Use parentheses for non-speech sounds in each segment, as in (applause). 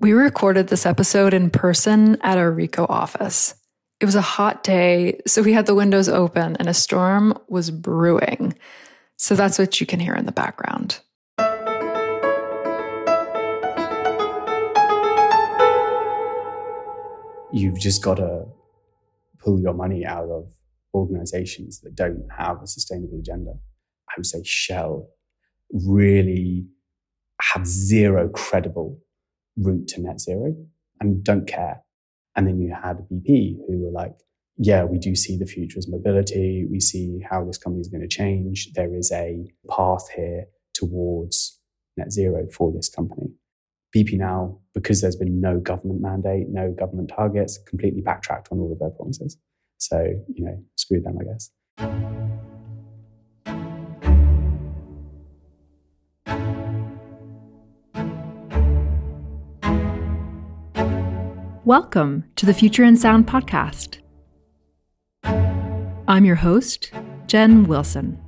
We recorded this episode in person at our Re:Co office. It was a hot day, so we had the windows open and a storm was brewing. So that's what you can hear in the background. You've just got to pull your money out of organizations that don't have a sustainable agenda. I would say Shell really have zero credible route to net zero and don't care. And then you had BP who were like, yeah, we do see the future as mobility. We see how this company is going to change. There is a path here towards net zero for this company. BP now, because there's been no government mandate, no government targets, completely backtracked on all of their promises. So, you know, screw them, I guess. Welcome to the Future in Sight podcast. I'm your host, Jen Wilson.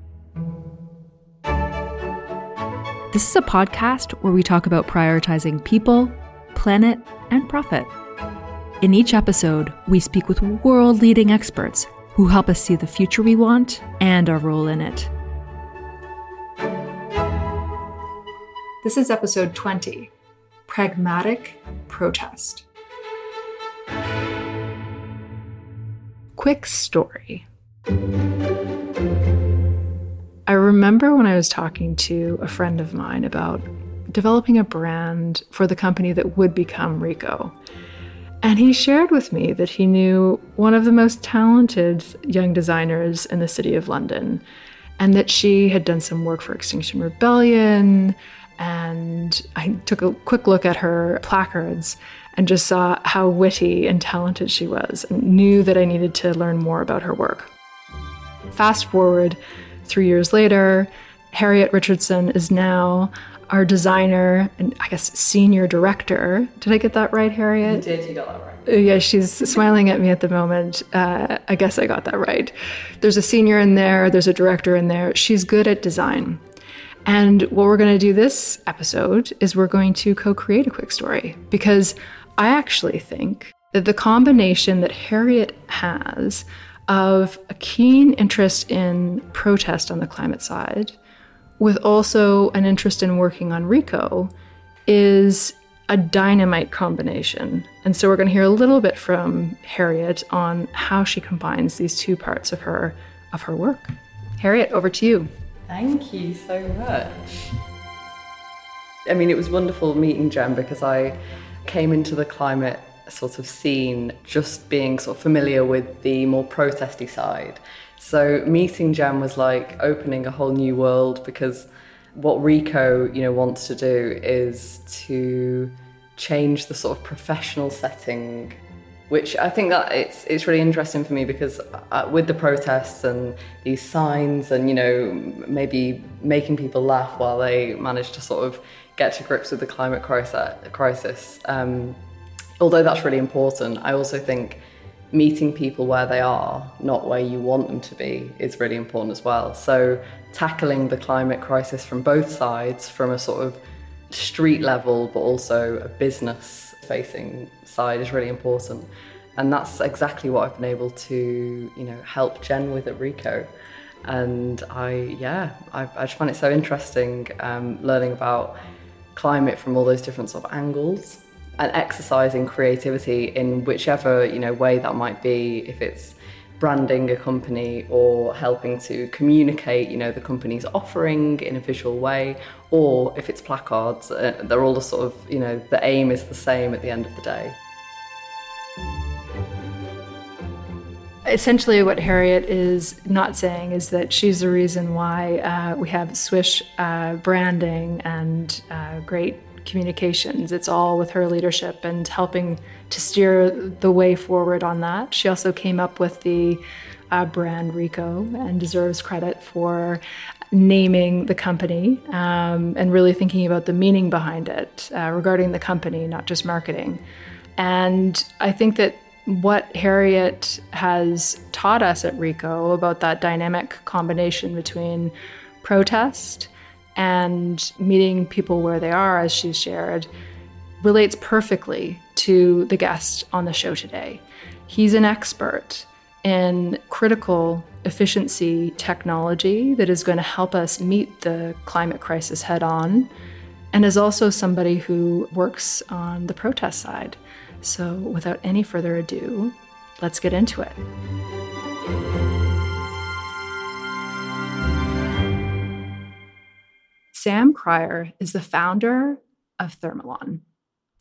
This is a podcast where we talk about prioritizing people, planet, and profit. In each episode, we speak with world leading experts who help us see the future we want and our role in it. This is episode 20 Pragmatic Protest. Quick story. I remember when I was talking to a friend of mine about developing a brand for the company that would become Re:Co. And he shared with me that he knew one of the most talented young designers in the city of London, and that she had done some work for Extinction Rebellion. And I took a quick look at her placards and just saw how witty and talented she was, and knew that I needed to learn more about her work. Fast forward three years later, Harriet Richardson is now our designer and I guess senior director. Did I get that right, Harriet? You did, you got that right. Yeah, she's smiling at me at the moment. Uh, I guess I got that right. There's a senior in there, there's a director in there. She's good at design. And what we're going to do this episode is we're going to co create a quick story because I actually think that the combination that Harriet has of a keen interest in protest on the climate side, with also an interest in working on Re:Co is a dynamite combination. And so we're going to hear a little bit from Harriet on how she combines these two parts of her of her work. Harriet, over to you. Thank you so much. I mean, it was wonderful meeting Jen because I came into the climate sort of scene just being sort of familiar with the more protesty side. So meeting Jen was like opening a whole new world because what Re:Co, you know, wants to do is to change the sort of professional setting which I think that it's it's really interesting for me because uh, with the protests and these signs and you know maybe making people laugh while they manage to sort of get to grips with the climate crisis. Um, although that's really important, I also think meeting people where they are, not where you want them to be, is really important as well. So tackling the climate crisis from both sides, from a sort of street level, but also a business facing side, is really important. And that's exactly what I've been able to, you know, help Jen with at Re:Co. And I, yeah, I, I just find it so interesting um, learning about climate from all those different sort of angles and exercising creativity in whichever you know way that might be if it's branding a company or helping to communicate you know the company's offering in a visual way or if it's placards uh, they're all the sort of you know the aim is the same at the end of the day. Essentially what Harriet is not saying is that she's the reason why uh, we have Swish uh, branding and uh, great communications. It's all with her leadership and helping to steer the way forward on that. She also came up with the uh, brand Re:Co and deserves credit for naming the company um, and really thinking about the meaning behind it uh, regarding the company, not just marketing. And I think that what Harriet has taught us at Re:Co about that dynamic combination between protest and meeting people where they are, as she shared, relates perfectly to the guest on the show today. He's an expert in critical efficiency technology that is going to help us meet the climate crisis head on, and is also somebody who works on the protest side. So, without any further ado, let's get into it. Sam Cryer is the founder of Thermulon.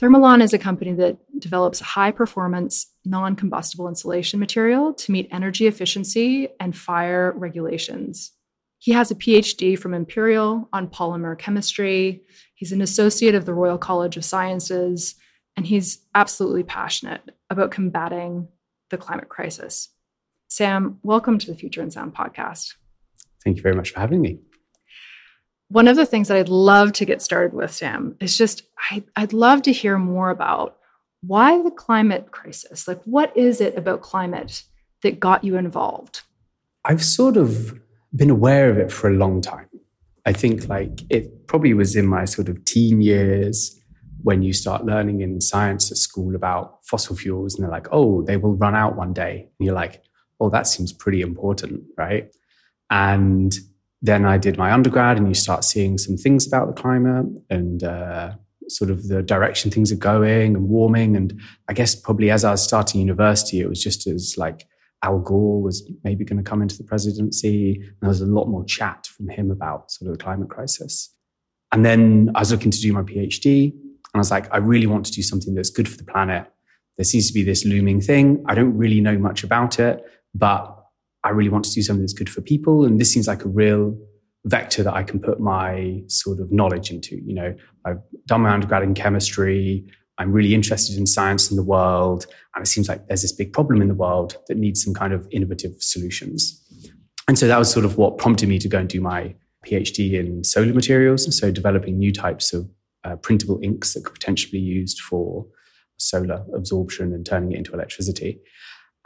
Thermulon is a company that develops high performance, non combustible insulation material to meet energy efficiency and fire regulations. He has a PhD from Imperial on polymer chemistry. He's an associate of the Royal College of Sciences, and he's absolutely passionate about combating the climate crisis. Sam, welcome to the Future in Sight podcast. Thank you very much for having me one of the things that I'd love to get started with, Sam, is just I, I'd love to hear more about why the climate crisis. Like, what is it about climate that got you involved? I've sort of been aware of it for a long time. I think like it probably was in my sort of teen years when you start learning in science at school about fossil fuels and they're like, oh, they will run out one day. And you're like, oh, that seems pretty important, right? And then I did my undergrad, and you start seeing some things about the climate and uh, sort of the direction things are going and warming. And I guess probably as I was starting university, it was just as like Al Gore was maybe going to come into the presidency. And there was a lot more chat from him about sort of the climate crisis. And then I was looking to do my PhD, and I was like, I really want to do something that's good for the planet. There seems to be this looming thing. I don't really know much about it, but I really want to do something that's good for people. And this seems like a real vector that I can put my sort of knowledge into. You know, I've done my undergrad in chemistry. I'm really interested in science and the world. And it seems like there's this big problem in the world that needs some kind of innovative solutions. And so that was sort of what prompted me to go and do my PhD in solar materials. So developing new types of uh, printable inks that could potentially be used for solar absorption and turning it into electricity.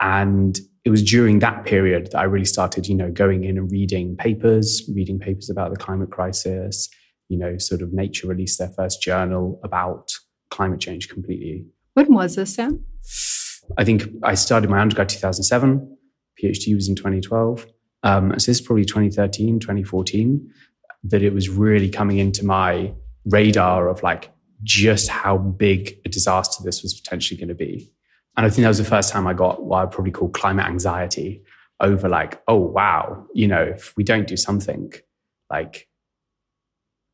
And it was during that period that I really started, you know, going in and reading papers, reading papers about the climate crisis. You know, sort of Nature released their first journal about climate change completely. When was this, Sam? I think I started my undergrad 2007. PhD was in 2012. Um, so this is probably 2013, 2014 that it was really coming into my radar of like just how big a disaster this was potentially going to be. And I think that was the first time I got what I'd probably call climate anxiety over like, oh, wow, you know, if we don't do something, like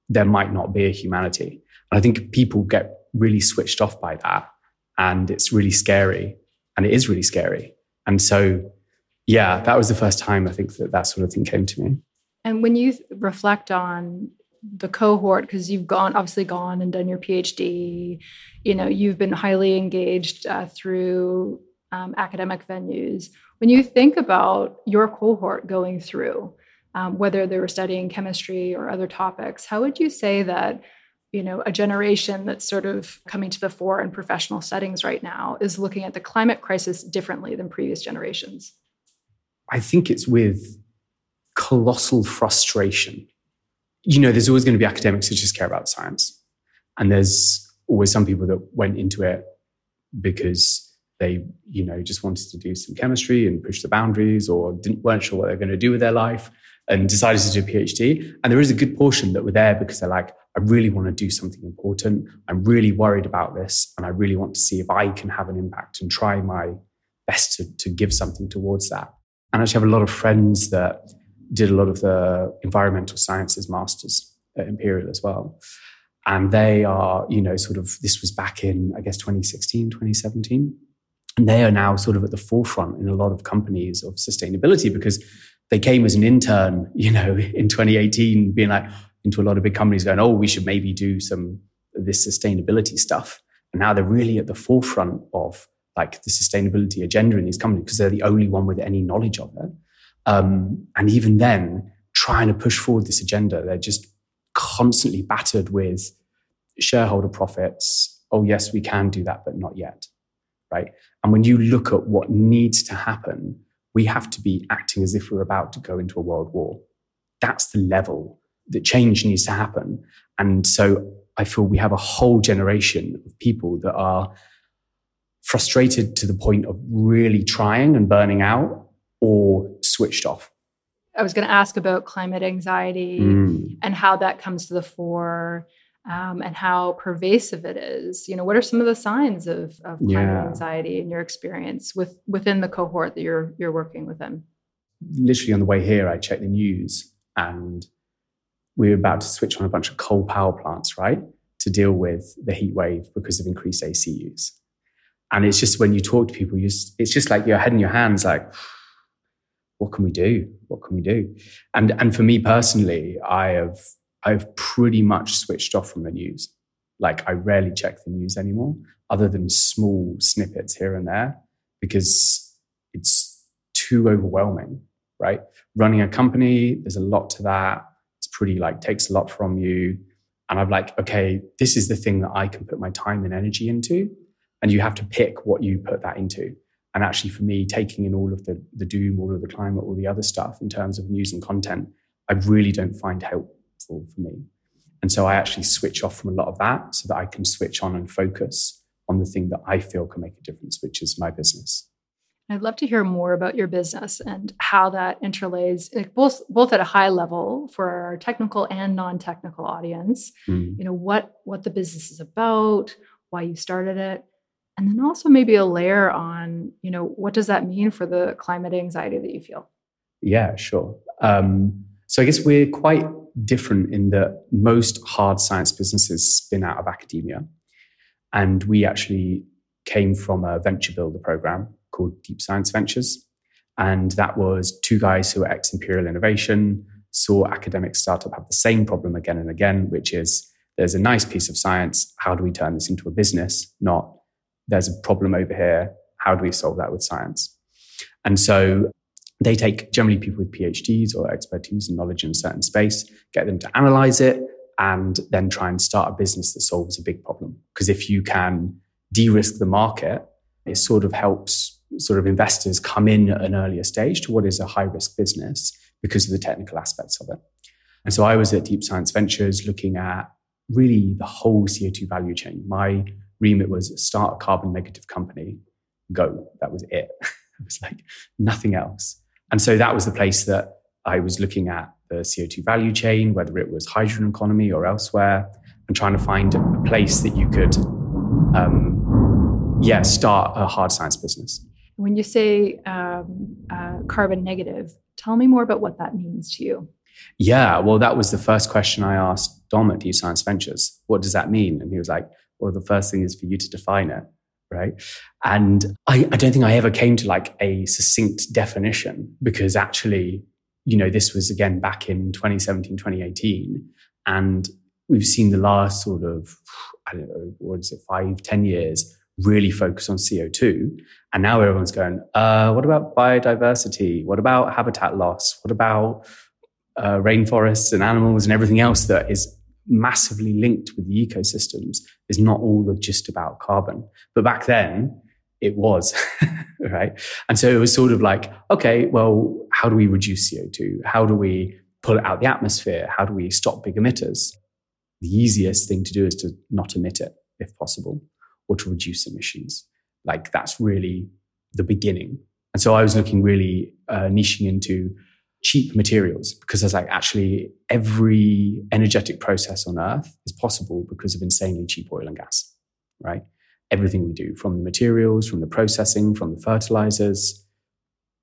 there might not be a humanity. And I think people get really switched off by that. And it's really scary. And it is really scary. And so, yeah, that was the first time I think that that sort of thing came to me. And when you reflect on the cohort because you've gone obviously gone and done your phd you know you've been highly engaged uh, through um, academic venues. When you think about your cohort going through um, whether they were studying chemistry or other topics how would you say that you know a generation that's sort of coming to the fore in professional settings right now is looking at the climate crisis differently than previous generations? I think it's with colossal frustration you know, there's always going to be academics who just care about science. And there's always some people that went into it because they, you know, just wanted to do some chemistry and push the boundaries or didn't, weren't sure what they're going to do with their life and decided to do a PhD. And there is a good portion that were there because they're like, I really want to do something important. I'm really worried about this. And I really want to see if I can have an impact and try my best to, to give something towards that. And I actually have a lot of friends that did a lot of the environmental sciences masters at Imperial as well. And they are, you know, sort of, this was back in, I guess, 2016, 2017. And they are now sort of at the forefront in a lot of companies of sustainability because they came as an intern, (laughs) you know, in 2018, being like into a lot of big companies going, oh, we should maybe do some this sustainability stuff. And now they're really at the forefront of like the sustainability agenda in these companies because they're the only one with any knowledge of it. Um, and even then, trying to push forward this agenda, they're just constantly battered with shareholder profits. Oh, yes, we can do that, but not yet. Right. And when you look at what needs to happen, we have to be acting as if we're about to go into a world war. That's the level that change needs to happen. And so I feel we have a whole generation of people that are frustrated to the point of really trying and burning out or switched off. I was going to ask about climate anxiety mm. and how that comes to the fore um, and how pervasive it is. You know, what are some of the signs of, of climate yeah. anxiety in your experience with within the cohort that you're you're working within? Literally on the way here, I checked the news and we were about to switch on a bunch of coal power plants, right, to deal with the heat wave because of increased AC use. And it's just when you talk to people, you just, it's just like your head in your hands, like, what can we do? What can we do? And and for me personally, I have I've pretty much switched off from the news. Like I rarely check the news anymore, other than small snippets here and there, because it's too overwhelming, right? Running a company, there's a lot to that. It's pretty like takes a lot from you. And I'm like, okay, this is the thing that I can put my time and energy into. And you have to pick what you put that into. And actually, for me, taking in all of the, the doom, all of the climate, all the other stuff in terms of news and content, I really don't find helpful for me. And so I actually switch off from a lot of that so that I can switch on and focus on the thing that I feel can make a difference, which is my business. I'd love to hear more about your business and how that interlays both both at a high level for our technical and non-technical audience. Mm. You know what what the business is about, why you started it, and then also maybe a layer on you know what does that mean for the climate anxiety that you feel. Yeah, sure. Um, so I guess we're quite different in that most hard science businesses spin out of academia, and we actually came from a venture builder program called Deep Science Ventures. And that was two guys who were ex Imperial Innovation, saw academic startup have the same problem again and again, which is there's a nice piece of science. How do we turn this into a business? Not there's a problem over here. How do we solve that with science? And so they take generally people with PhDs or expertise and knowledge in a certain space, get them to analyze it, and then try and start a business that solves a big problem. Because if you can de risk the market, it sort of helps sort of investors come in at an earlier stage to what is a high risk business because of the technical aspects of it. And so I was at Deep Science Ventures looking at really the whole CO2 value chain. My remit was start a carbon negative company, go. That was it. (laughs) it was like nothing else. And so that was the place that I was looking at the CO2 value chain, whether it was hydrogen economy or elsewhere, and trying to find a place that you could, um, yeah, start a hard science business. When you say um, uh, carbon negative, tell me more about what that means to you. Yeah, well, that was the first question I asked Dom at Deep Science Ventures. What does that mean? And he was like, well, the first thing is for you to define it, right? And I, I don't think I ever came to like a succinct definition because actually, you know, this was again back in 2017, 2018. And we've seen the last sort of, I don't know, what is it, five, ten years really focus on CO2. And now everyone's going, uh, what about biodiversity? What about habitat loss? What about uh, rainforests and animals and everything else that is massively linked with the ecosystems is not all just about carbon. But back then, it was, (laughs) right? And so it was sort of like, okay, well, how do we reduce CO2? How do we pull it out the atmosphere? How do we stop big emitters? The easiest thing to do is to not emit it if possible or to reduce emissions. Like that's really the beginning. And so I was looking really uh, niching into cheap materials because was like, actually, every energetic process on Earth is possible because of insanely cheap oil and gas, right? Everything we do, from the materials, from the processing, from the fertilizers.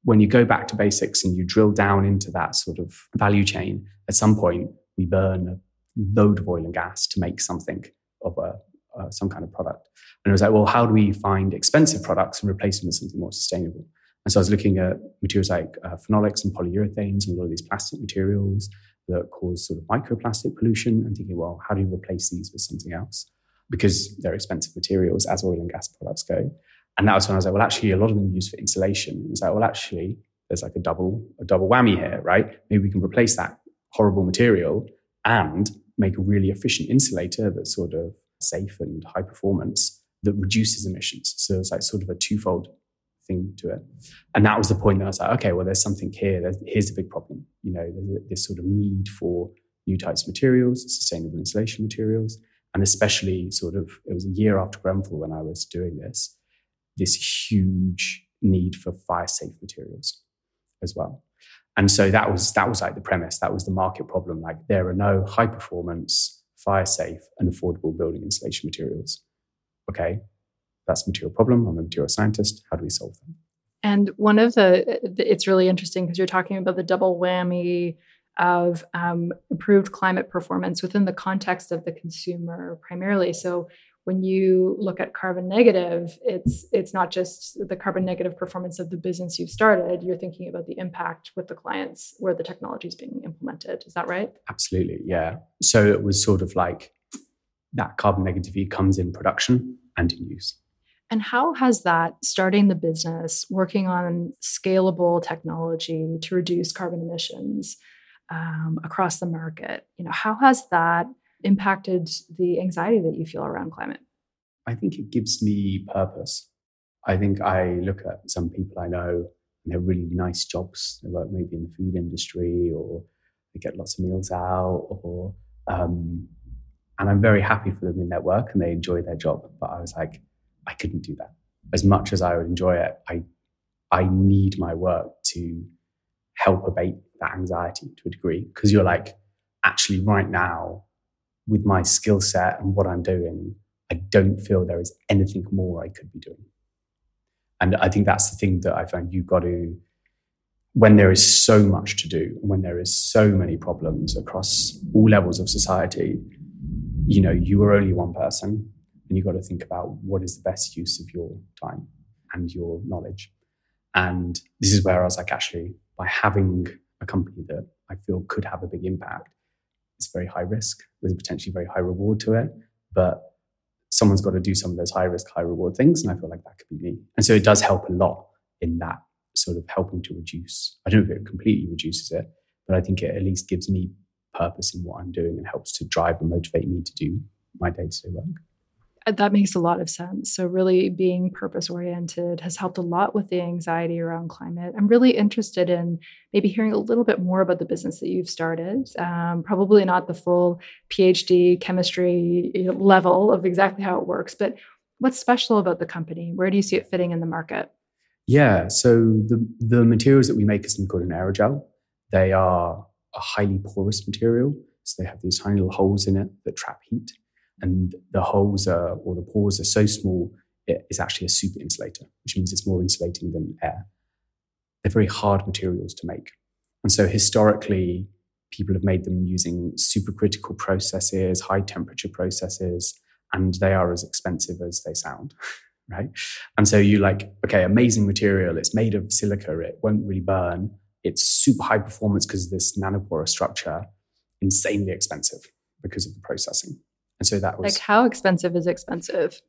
When you go back to basics and you drill down into that sort of value chain, at some point we burn a load of oil and gas to make something of a uh, some kind of product. And it was like, well, how do we find expensive products and replace them with something more sustainable? And so I was looking at materials like uh, phenolics and polyurethanes and a lot of these plastic materials that cause sort of microplastic pollution and thinking, well, how do you replace these with something else? Because they're expensive materials as oil and gas products go. And that was when I was like, well, actually, a lot of them are used for insulation. It's like, well, actually, there's like a double, a double whammy here, right? Maybe we can replace that horrible material and make a really efficient insulator that's sort of safe and high performance that reduces emissions. So it's like sort of a twofold thing to it. And that was the point that I was like, okay, well, there's something here. There's, here's a big problem. You know, there's this sort of need for new types of materials, sustainable insulation materials. and especially sort of it was a year after Grenfell when I was doing this, this huge need for fire safe materials as well. And so that was that was like the premise. That was the market problem. Like there are no high performance, fire safe, and affordable building insulation materials. Okay, that's a material problem. I'm a material scientist. How do we solve them? And one of the, it's really interesting because you're talking about the double whammy of um, improved climate performance within the context of the consumer primarily. So when you look at carbon negative, it's it's not just the carbon negative performance of the business you've started. You're thinking about the impact with the clients where the technology is being implemented. Is that right? Absolutely, yeah. So it was sort of like that carbon negativity comes in production and in use. And how has that starting the business, working on scalable technology to reduce carbon emissions um, across the market, you know, how has that impacted the anxiety that you feel around climate? I think it gives me purpose. I think I look at some people I know and they have really nice jobs. They work maybe in the food industry or they get lots of meals out or um, and I'm very happy for them in their work and they enjoy their job. But I was like, I couldn't do that. As much as I would enjoy it, I I need my work to help abate that anxiety to a degree. Because you're like, actually, right now, with my skill set and what I'm doing, I don't feel there is anything more I could be doing. And I think that's the thing that I found you've got to, when there is so much to do, when there is so many problems across all levels of society, you know, you are only one person and you've got to think about what is the best use of your time and your knowledge. And this is where I was like, actually, by having a company that I feel could have a big impact, it's very high risk. There's potentially very high reward to it, but someone's got to do some of those high risk, high reward things. And I feel like that could be me. And so it does help a lot in that sort of helping to reduce. I don't know if it completely reduces it, but I think it at least gives me purpose in what I'm doing and helps to drive and motivate me to do my day to day work. Uh, that makes a lot of sense. So, really being purpose oriented has helped a lot with the anxiety around climate. I'm really interested in maybe hearing a little bit more about the business that you've started. Um, probably not the full PhD chemistry level of exactly how it works, but what's special about the company? Where do you see it fitting in the market? Yeah, so the, the materials that we make is something called an aerogel. They are a highly porous material. So they have these tiny little holes in it that trap heat and the holes are, or the pores are so small, it is actually a super insulator, which means it's more insulating than air. They're very hard materials to make. And so historically, people have made them using supercritical processes, high temperature processes, and they are as expensive as they sound, (laughs) right? And so you like, okay, amazing material, it's made of silica, it won't really burn. It's super high performance because of this nanoporous structure, insanely expensive because of the processing. And so that was like how expensive is expensive?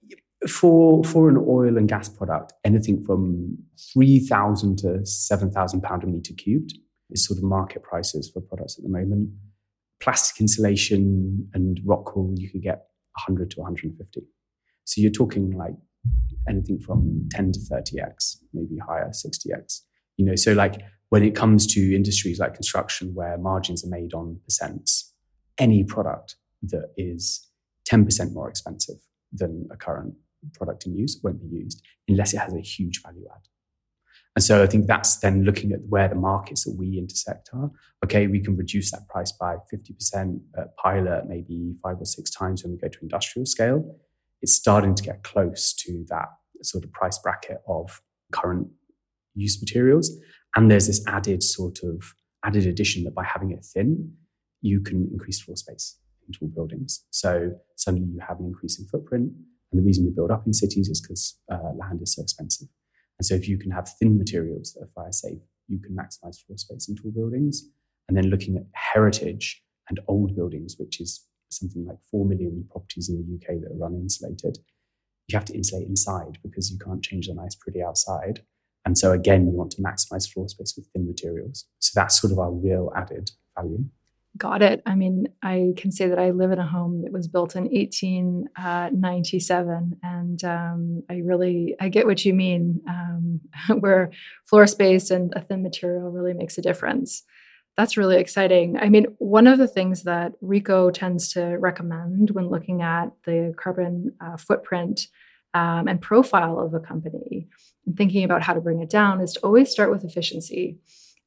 For for an oil and gas product, anything from three thousand to seven thousand pound a meter cubed is sort of market prices for products at the moment. Plastic insulation and rock wool you could get 100 to 150. So you're talking like anything from 10 to 30x, maybe higher, 60x. You know, so like when it comes to industries like construction where margins are made on percents, any product that is 10% more expensive than a current product in use won't be used unless it has a huge value add. And so I think that's then looking at where the markets that we intersect are. Okay, we can reduce that price by 50% at pilot, maybe five or six times when we go to industrial scale. It's starting to get close to that sort of price bracket of current use materials. And there's this added sort of added addition that by having it thin, you can increase floor space tall buildings. So suddenly you have an increase in footprint. And the reason we build up in cities is because uh, land is so expensive. And so if you can have thin materials that are fire safe, you can maximize floor space in tall buildings. And then looking at heritage and old buildings, which is something like 4 million properties in the UK that are uninsulated, you have to insulate inside because you can't change the nice, pretty outside. And so again, you want to maximize floor space with thin materials. So that's sort of our real added value got it. I mean, I can say that I live in a home that was built in 1897, uh, and um, I really I get what you mean, um, (laughs) where floor space and a thin material really makes a difference. That's really exciting. I mean, one of the things that Re:Co tends to recommend when looking at the carbon uh, footprint um, and profile of a company and thinking about how to bring it down is to always start with efficiency.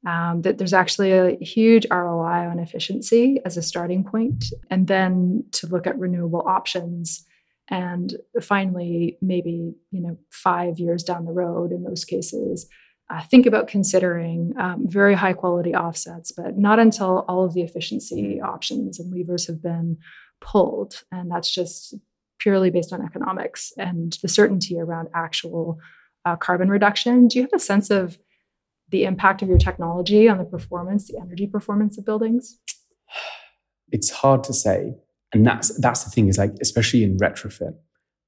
Um, that there's actually a huge ROI on efficiency as a starting point, and then to look at renewable options. And finally, maybe you know, five years down the road, in most cases, uh, think about considering um, very high quality offsets, but not until all of the efficiency options and levers have been pulled. And that's just purely based on economics and the certainty around actual uh, carbon reduction. Do you have a sense of the impact of your technology on the performance, the energy performance of buildings? It's hard to say. And that's that's the thing is like, especially in retrofit,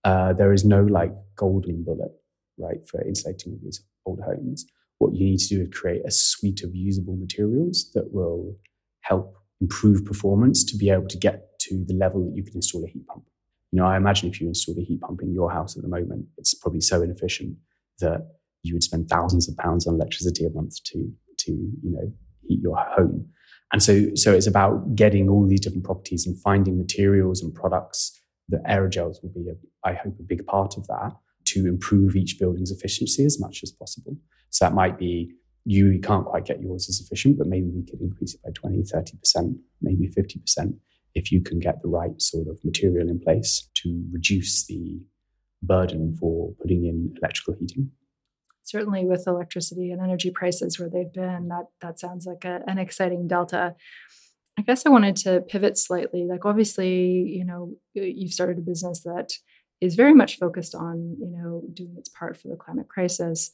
uh, there is no like golden bullet, right, for insulating these old homes. What you need to do is create a suite of usable materials that will help improve performance to be able to get to the level that you can install a heat pump. You know, I imagine if you install a heat pump in your house at the moment, it's probably so inefficient that you would spend thousands of pounds on electricity a month to to you know heat your home. And so so it's about getting all these different properties and finding materials and products that aerogels will be, a, I hope, a big part of that to improve each building's efficiency as much as possible. So that might be you can't quite get yours as efficient, but maybe we could increase it by 20, 30%, maybe 50% if you can get the right sort of material in place to reduce the burden for putting in electrical heating. Certainly, with electricity and energy prices where they've been, that that sounds like a, an exciting delta. I guess I wanted to pivot slightly. Like, obviously, you know, you've started a business that is very much focused on, you know, doing its part for the climate crisis.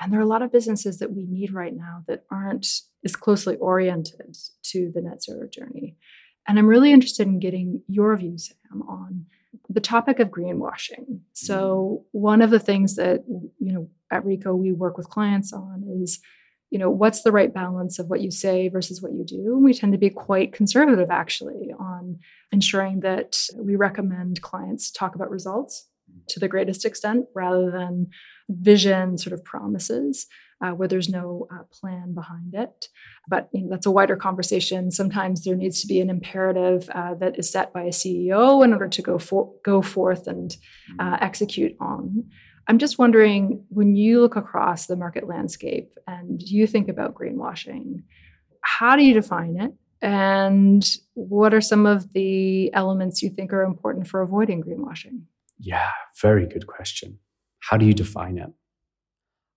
And there are a lot of businesses that we need right now that aren't as closely oriented to the net zero journey. And I'm really interested in getting your views, Sam, on the topic of greenwashing. So, mm-hmm. one of the things that, you know, at Re:Co we work with clients on is you know what's the right balance of what you say versus what you do? We tend to be quite conservative actually on ensuring that we recommend clients talk about results to the greatest extent rather than vision sort of promises uh, where there's no uh, plan behind it. But you know, that's a wider conversation. Sometimes there needs to be an imperative uh, that is set by a ceo in order to go for, go forth and uh, execute on I'm just wondering when you look across the market landscape and you think about greenwashing, how do you define it? And what are some of the elements you think are important for avoiding greenwashing? Yeah, very good question. How do you define it?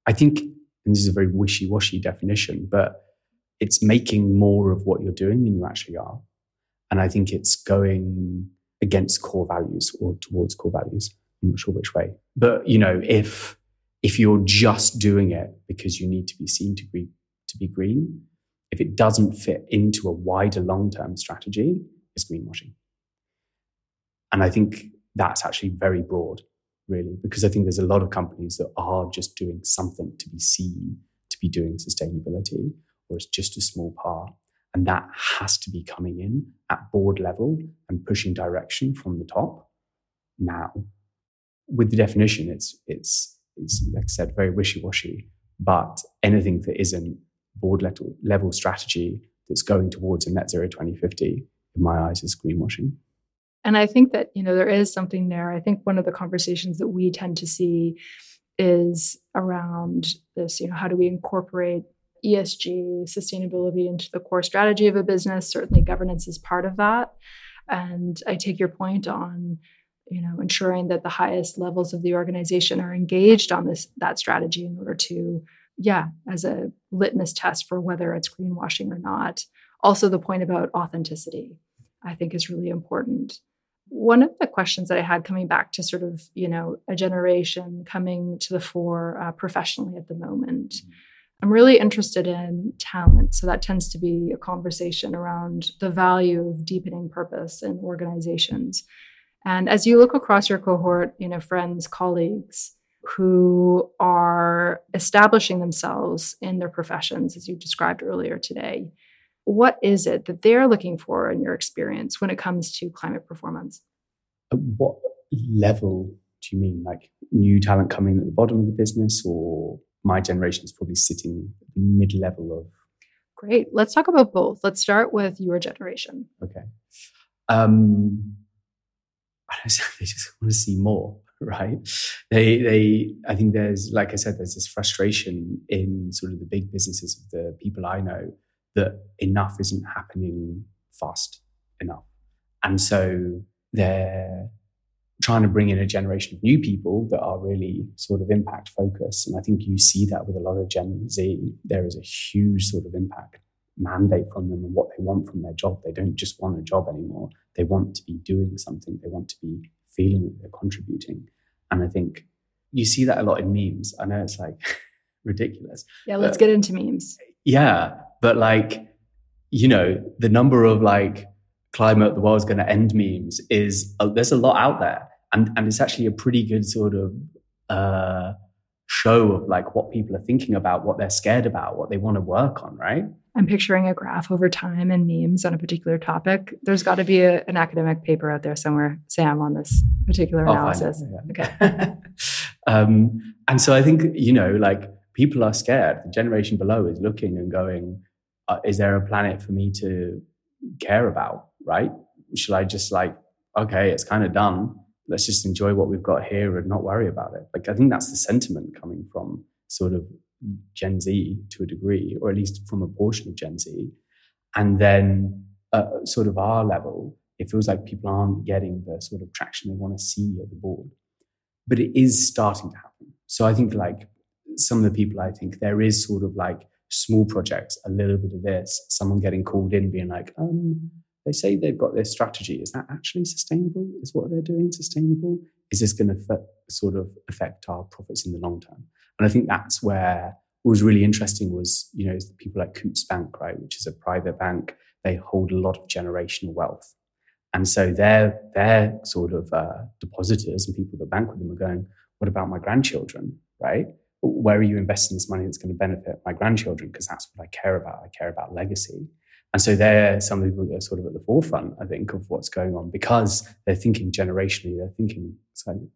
I think, and this is a very wishy washy definition, but it's making more of what you're doing than you actually are. And I think it's going against core values or towards core values. I'm not sure which way. But you know, if if you're just doing it because you need to be seen to be to be green, if it doesn't fit into a wider long-term strategy, it's greenwashing. And I think that's actually very broad, really, because I think there's a lot of companies that are just doing something to be seen to be doing sustainability, or it's just a small part. And that has to be coming in at board level and pushing direction from the top now with the definition, it's it's it's like I said, very wishy washy. But anything that isn't board level level strategy that's going towards a net zero 2050, in my eyes, is greenwashing. And I think that you know there is something there. I think one of the conversations that we tend to see is around this. You know, how do we incorporate ESG sustainability into the core strategy of a business? Certainly, governance is part of that. And I take your point on you know ensuring that the highest levels of the organization are engaged on this that strategy in order to yeah as a litmus test for whether it's greenwashing or not. Also the point about authenticity i think is really important. One of the questions that i had coming back to sort of you know a generation coming to the fore uh, professionally at the moment mm-hmm. i'm really interested in talent. So that tends to be a conversation around the value of deepening purpose in organizations and as you look across your cohort, you know, friends, colleagues who are establishing themselves in their professions, as you described earlier today, what is it that they're looking for in your experience when it comes to climate performance? At what level do you mean? Like new talent coming at the bottom of the business, or my generation is probably sitting mid level of Great. Let's talk about both. Let's start with your generation. Okay. Um, (laughs) they just want to see more, right? They, they, I think there's, like I said, there's this frustration in sort of the big businesses of the people I know that enough isn't happening fast enough. And so they're trying to bring in a generation of new people that are really sort of impact focused. And I think you see that with a lot of Gen Z. There is a huge sort of impact mandate from them and what they want from their job. They don't just want a job anymore. They want to be doing something. They want to be feeling that they're contributing. And I think you see that a lot in memes. I know it's like (laughs) ridiculous. Yeah, let's get into memes. Yeah. But like, you know, the number of like climate, the world's going to end memes is uh, there's a lot out there. And, and it's actually a pretty good sort of uh, show of like what people are thinking about, what they're scared about, what they want to work on, right? I'm picturing a graph over time and memes on a particular topic. There's got to be a, an academic paper out there somewhere, Sam, on this particular analysis. Yeah. Okay. (laughs) um, and so I think, you know, like people are scared. The generation below is looking and going, uh, is there a planet for me to care about, right? Should I just like, okay, it's kind of done. Let's just enjoy what we've got here and not worry about it. Like, I think that's the sentiment coming from sort of Gen Z to a degree, or at least from a portion of Gen Z. And then, uh, sort of our level, it feels like people aren't getting the sort of traction they want to see at the board. But it is starting to happen. So I think, like, some of the people, I think there is sort of like small projects, a little bit of this, someone getting called in being like, um, they say they've got this strategy. Is that actually sustainable? Is what they're doing sustainable? Is this going to sort of affect our profits in the long term? And I think that's where what was really interesting was, you know, people like Coutts Bank, right, which is a private bank. They hold a lot of generational wealth. And so their, their sort of uh, depositors and people that bank with them are going, what about my grandchildren, right? Where are you investing this money that's going to benefit my grandchildren? Because that's what I care about. I care about legacy. And so they're some people that are sort of at the forefront, I think, of what's going on because they're thinking generationally, they're thinking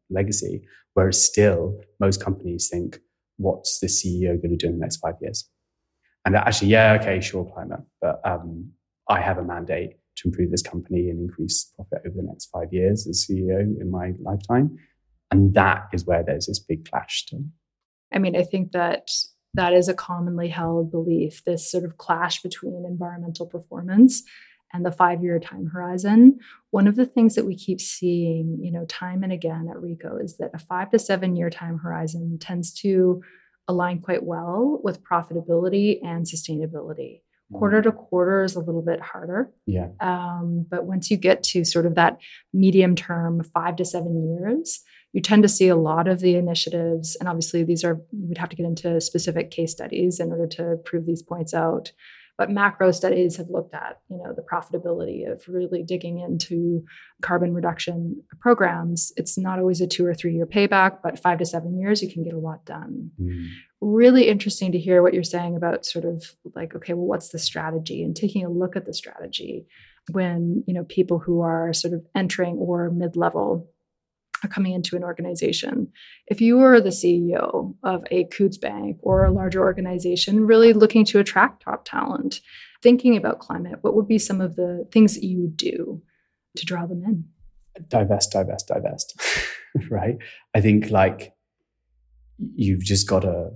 legacy, whereas still most companies think, what's the CEO going to do in the next five years? And actually, yeah, okay, sure, climate, but um, I have a mandate to improve this company and increase profit over the next five years as CEO in my lifetime. And that is where there's this big clash still. I mean, I think that that is a commonly held belief this sort of clash between environmental performance and the five year time horizon. One of the things that we keep seeing, you know, time and again at Re:Co is that a five to seven year time horizon tends to align quite well with profitability and sustainability. Mm. Quarter to quarter is a little bit harder. Yeah. Um, but once you get to sort of that medium term, five to seven years, you tend to see a lot of the initiatives, and obviously these are, you would have to get into specific case studies in order to prove these points out. But macro studies have looked at, you know, the profitability of really digging into carbon reduction programs. It's not always a two or three year payback, but five to seven years, you can get a lot done. Mm. Really interesting to hear what you're saying about sort of like, okay, well, what's the strategy? And taking a look at the strategy when, you know, people who are sort of entering or mid level coming into an organization. If you were the CEO of a Coutts Bank or a larger organization really looking to attract top talent, thinking about climate, what would be some of the things that you would do to draw them in? Divest, divest, divest. (laughs) right? I think like you've just got to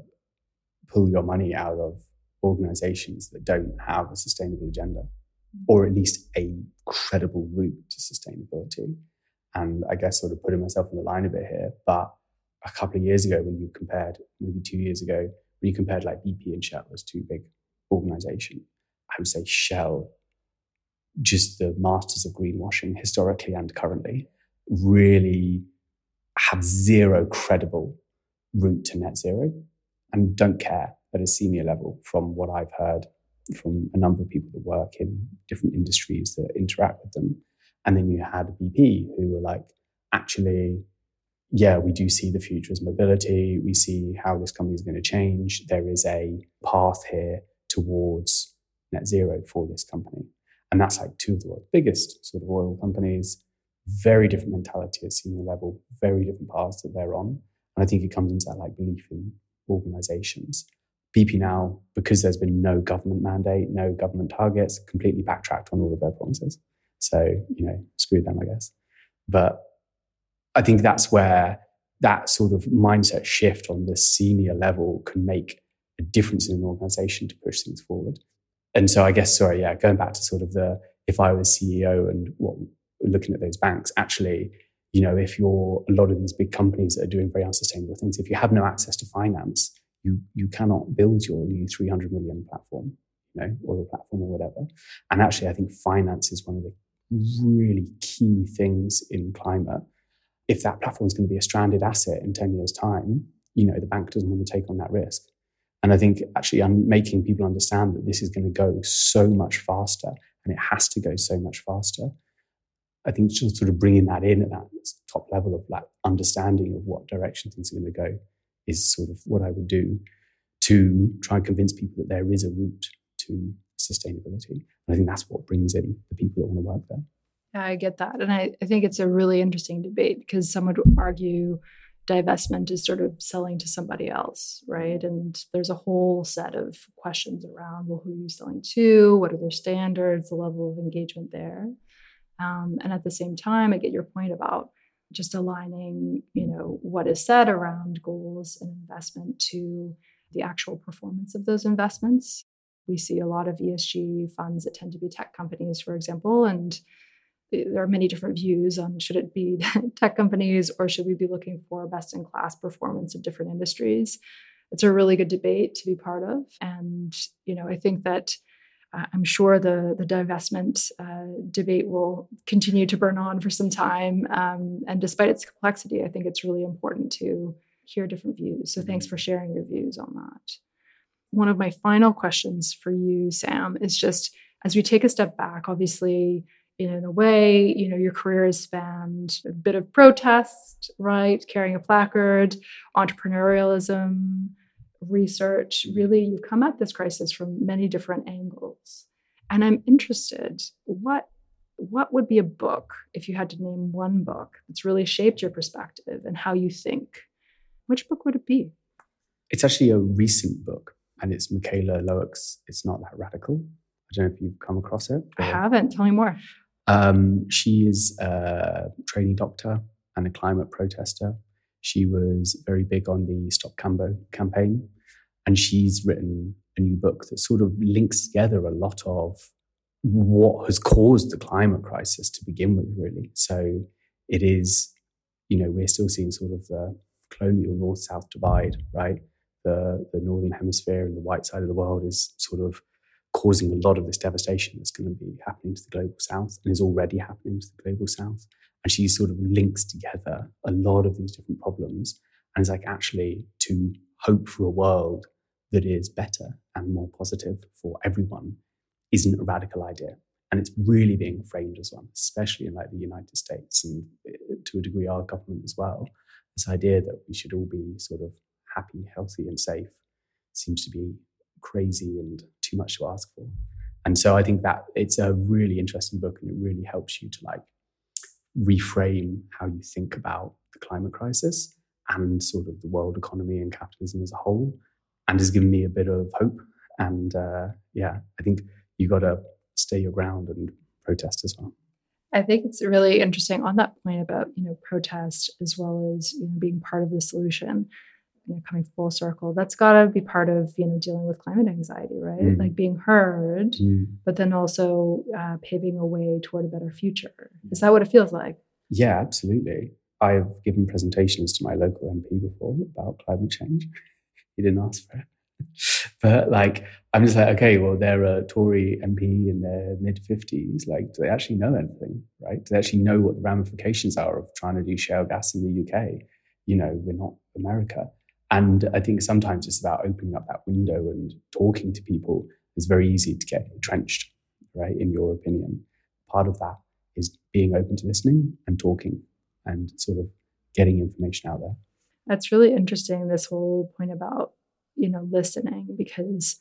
pull your money out of organizations that don't have a sustainable agenda or at least a credible route to sustainability and I guess sort of putting myself in the line a bit here. But a couple of years ago, when you compared, maybe two years ago, when you compared like BP and Shell as two big organizations, I would say Shell, just the masters of greenwashing historically and currently, really have zero credible route to net zero and don't care at a senior level from what I've heard from a number of people that work in different industries that interact with them. And then you had BP who were like, actually, yeah, we do see the future as mobility. We see how this company is going to change. There is a path here towards net zero for this company. And that's like two of the world's biggest sort of oil companies, very different mentality at senior level, very different paths that they're on. And I think it comes into that like belief in organizations. BP now, because there's been no government mandate, no government targets, completely backtracked on all of their promises. So, you know, screw them, I guess. But I think that's where that sort of mindset shift on the senior level can make a difference in an organization to push things forward. And so I guess, sorry, yeah, going back to sort of the if I was CEO and what looking at those banks, actually, you know, if you're a lot of these big companies that are doing very unsustainable things, if you have no access to finance, you you cannot build your new 300 million platform, you know, oil platform or whatever. And actually, I think finance is one of the really key things in climate. If that platform is going to be a stranded asset in 10 years' time, you know, the bank doesn't want to take on that risk. And I think actually I'm making people understand that this is going to go so much faster and it has to go so much faster. I think just sort of bringing that in at that top level of like understanding of what direction things are going to go is sort of what I would do to try and convince people that there is a route to sustainability. And I think that's what brings in the people that want to work there. Yeah, I get that. And I, I think it's a really interesting debate because some would argue divestment is sort of selling to somebody else, right? And there's a whole set of questions around well, who are you selling to? What are their standards? The level of engagement there. Um, and at the same time, I get your point about just aligning, you know, what is said around goals and investment to the actual performance of those investments. We see a lot of ESG funds that tend to be tech companies, for example, and there are many different views on should it be (laughs) tech companies or should we be looking for best in class performance of different industries. It's a really good debate to be part of, and you know, I think that uh, I'm sure the the divestment uh, debate will continue to burn on for some time. Um, and despite its complexity, I think it's really important to hear different views. So thanks for sharing your views on that. One of my final questions for you, Sam, is just as we take a step back, obviously, in a way, you know, your career has spanned a bit of protest, right? Carrying a placard, entrepreneurialism, research. Really, you've come at this crisis from many different angles. And I'm interested, what what would be a book if you had to name one book that's really shaped your perspective and how you think? Which book would it be? It's actually a recent book, and it's Mikaela Loach's It's Not That Radical. I don't know if you've come across it. I haven't. Tell me more. Um, she is a trainee doctor and a climate protester. She was very big on the Stop Cambo campaign. And she's written a new book that sort of links together a lot of what has caused the climate crisis to begin with, really. So it is, you know, we're still seeing sort of the colonial north south divide, right? The, the northern hemisphere and the white side of the world is sort of causing a lot of this devastation that's going to be happening to the global south and is already happening to the global south. And she sort of links together a lot of these different problems and is like actually to hope for a world that is better and more positive for everyone isn't a radical idea. And it's really being framed as one, especially in like the United States and uh, to a degree our government as well. This idea that we should all be sort of happy, healthy, and safe seems to be crazy and too much to ask for. And so I think that it's a really interesting book and it really helps you to like reframe how you think about the climate crisis and sort of the world economy and capitalism as a whole and has given me a bit of hope. And uh, yeah, I think you got to stay your ground and protest as well. I think it's really interesting on that point about you know protest as well as you know being part of the solution. You know, coming full circle, that's got to be part of you know dealing with climate anxiety, right? Mm. Like being heard, mm. but then also uh, paving a way toward a better future. Is that what it feels like? Yeah, absolutely. I've given presentations to my local MP before about climate change. (laughs) he didn't ask for it. (laughs) but like, I'm just like, okay, well, they're a Tory MP in their mid 50s. Like, do they actually know anything, right? Do they actually know what the ramifications are of trying to do shale gas in the UK? You know, we're not America. And I think sometimes it's about opening up that window and talking to people. It's very easy to get entrenched, right, in your opinion. Part of that is being open to listening and talking and sort of getting information out there. That's really interesting. This whole point about you know listening because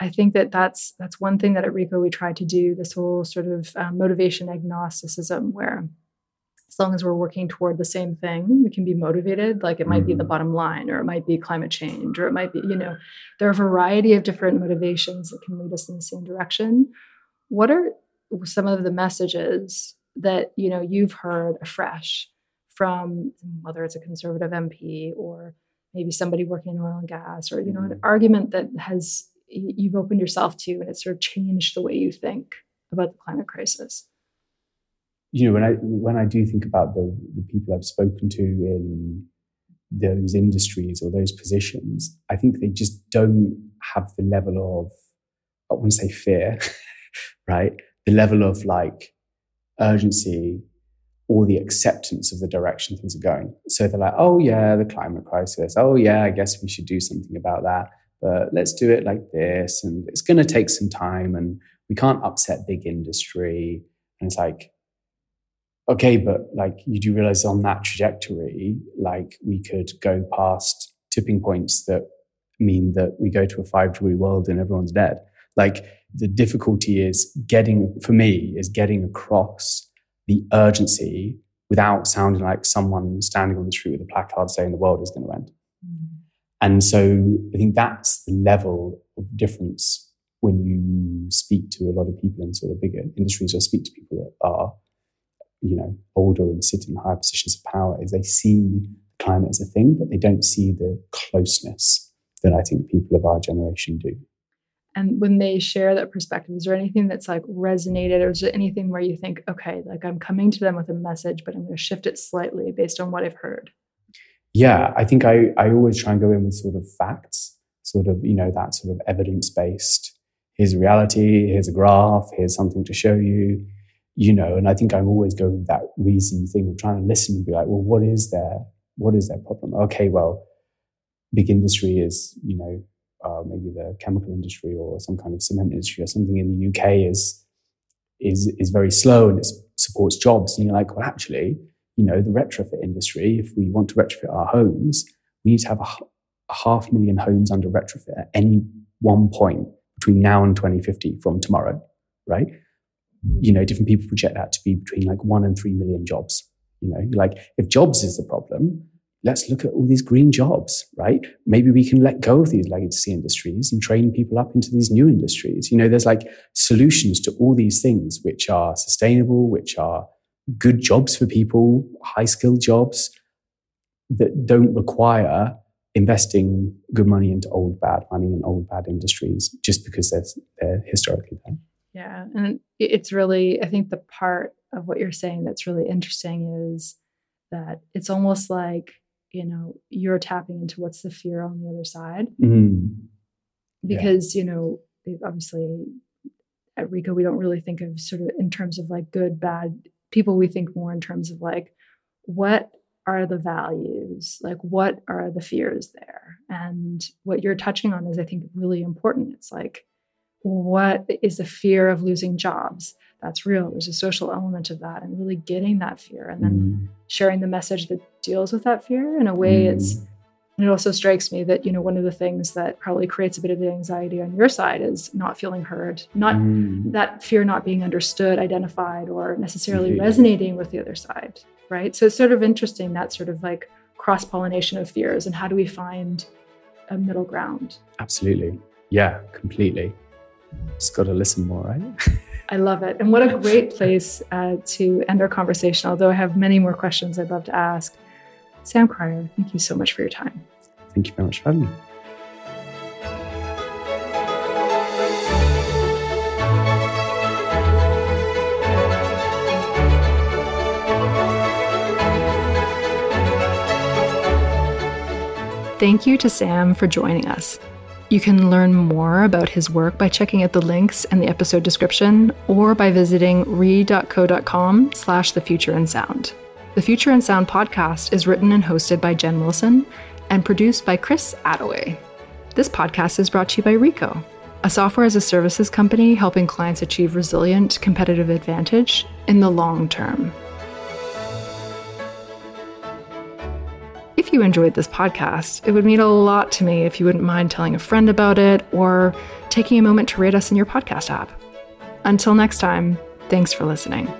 I think that that's that's one thing that at Re:Co we try to do. This whole sort of um, motivation agnosticism, where as long as we're working toward the same thing, we can be motivated. Like it might mm-hmm. be the mm-hmm. bottom line, or it might be climate change, or it might be, you know, there are a variety of different motivations that can lead us in the same direction. What are some of the messages that you know you've heard afresh from whether it's a conservative MP or maybe somebody working in oil and gas, or you know, an mm-hmm. argument that has you've opened yourself to and it's sort of changed the way you think about the climate crisis? You know, when I when I do think about the, the people I've spoken to in those industries or those positions, I think they just don't have the level of I want to say fear, (laughs) right? The level of like urgency or the acceptance of the direction things are going. So they're like, oh yeah, the climate crisis. Oh yeah, I guess we should do something about that. But let's do it like this, and it's going to take some time, and we can't upset big industry. And it's like, okay, but like you do realize on that trajectory, like we could go past tipping points that mean that we go to a five degree world and everyone's dead. Like the difficulty is getting, for me, is getting across the urgency without sounding like someone standing on the street with a placard saying the world is going to end. Mm. And so I think that's the level of difference when you speak to a lot of people in sort of bigger industries or speak to people that are you know, older and sit in higher positions of power is they see climate as a thing, but they don't see the closeness that I think people of our generation do. And when they share that perspective, is there anything that's like resonated, or is there anything where you think, okay, like I'm coming to them with a message, but I'm going to shift it slightly based on what I've heard? Yeah, I think I, I always try and go in with sort of facts, sort of, you know, that sort of evidence based. Here's reality, here's a graph, here's something to show you you know, and I think I'm always going with that reason thing of trying to listen and be like, well, what is their, what is their problem? Okay, well, big industry is, you know, uh, maybe the chemical industry or some kind of cement industry or something in the UK is, is, is very slow and it supports jobs. And you're like, well, actually, you know, the retrofit industry, if we want to retrofit our homes, we need to have a, a half million homes under retrofit at any one point between now and 2050 from tomorrow, right? You know, different people project that to be between like one and three million jobs. You know, like if jobs is the problem, let's look at all these green jobs, right? Maybe we can let go of these legacy industries and train people up into these new industries. You know, there's like solutions to all these things which are sustainable, which are good jobs for people, high skilled jobs that don't require investing good money into old bad money and old bad industries just because they're, they're historically there. Yeah. And it's really, I think the part of what you're saying that's really interesting is that it's almost like, you know, you're tapping into what's the fear on the other side. Mm. Because, yeah. you know, obviously at Re:Co, we don't really think of sort of in terms of like good, bad people. We think more in terms of like, what are the values? Like, what are the fears there? And what you're touching on is, I think, really important. It's like, what is the fear of losing jobs? That's real. There's a social element of that, and really getting that fear, and then mm. sharing the message that deals with that fear in a way. Mm. It's it also strikes me that you know one of the things that probably creates a bit of the anxiety on your side is not feeling heard, not mm. that fear not being understood, identified, or necessarily resonating with the other side, right? So it's sort of interesting that sort of like cross pollination of fears, and how do we find a middle ground? Absolutely, yeah, completely. Just got to listen more, right? (laughs) I love it. And what a great place uh, to end our conversation, although I have many more questions I'd love to ask. Sam Cryer, thank you so much for your time. Thank you very much for having me. Thank you to Sam for joining us. You can learn more about his work by checking out the links in the episode description or by visiting re.co.com slash the future in sight. The Future in Sight podcast is written and hosted by Jen Wilson and produced by Chris Attaway. This podcast is brought to you by Re:Co, a software as a services company helping clients achieve resilient competitive advantage in the long term. You enjoyed this podcast, it would mean a lot to me if you wouldn't mind telling a friend about it or taking a moment to rate us in your podcast app. Until next time, thanks for listening.